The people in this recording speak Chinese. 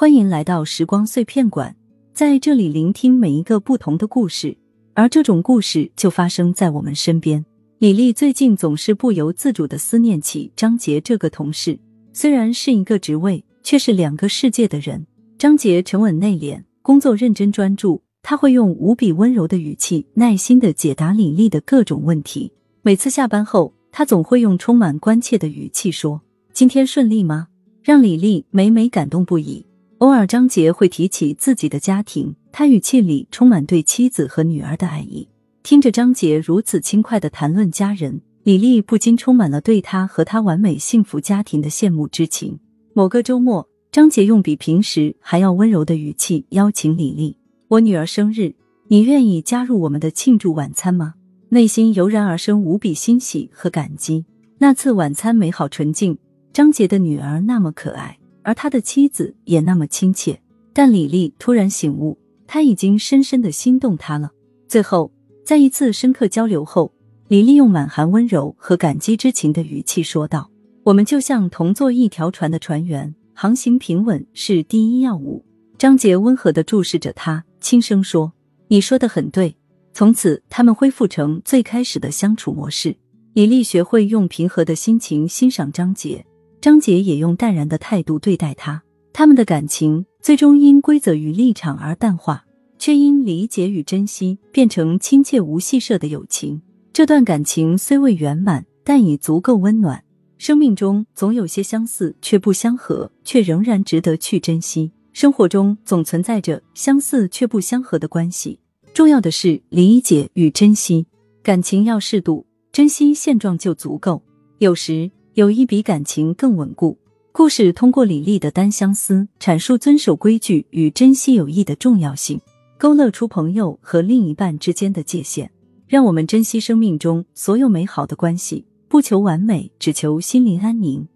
欢迎来到时光碎片馆，在这里聆听每一个不同的故事，而这种故事就发生在我们身边。李丽最近总是不由自主的思念起张杰这个同事，虽然是一个职位，却是两个世界的人。张杰沉稳内敛，工作认真专注，他会用无比温柔的语气，耐心的解答李丽的各种问题。每次下班后，他总会用充满关切的语气说：“今天顺利吗？”让李丽每每感动不已。偶尔，张杰会提起自己的家庭，他语气里充满对妻子和女儿的爱意。听着张杰如此轻快的谈论家人，李丽不禁充满了对他和他完美幸福家庭的羡慕之情。某个周末，张杰用比平时还要温柔的语气邀请李丽：“我女儿生日，你愿意加入我们的庆祝晚餐吗？”内心油然而生无比欣喜和感激。那次晚餐美好纯净，张杰的女儿那么可爱。而他的妻子也那么亲切，但李丽突然醒悟，他已经深深的心动她了。最后，在一次深刻交流后，李丽用满含温柔和感激之情的语气说道：“我们就像同坐一条船的船员，航行平稳是第一要务。”张杰温和的注视着他，轻声说：“你说的很对。”从此，他们恢复成最开始的相处模式。李丽学会用平和的心情欣赏张杰。张杰也用淡然的态度对待他，他们的感情最终因规则与立场而淡化，却因理解与珍惜变成亲切无戏谑的友情。这段感情虽未圆满，但已足够温暖。生命中总有些相似却不相合，却仍然值得去珍惜。生活中总存在着相似却不相合的关系，重要的是理解与珍惜。感情要适度，珍惜现状就足够。有时。友谊比感情更稳固。故事通过李丽的单相思，阐述遵守规矩与珍惜友谊的重要性，勾勒出朋友和另一半之间的界限。让我们珍惜生命中所有美好的关系，不求完美，只求心灵安宁。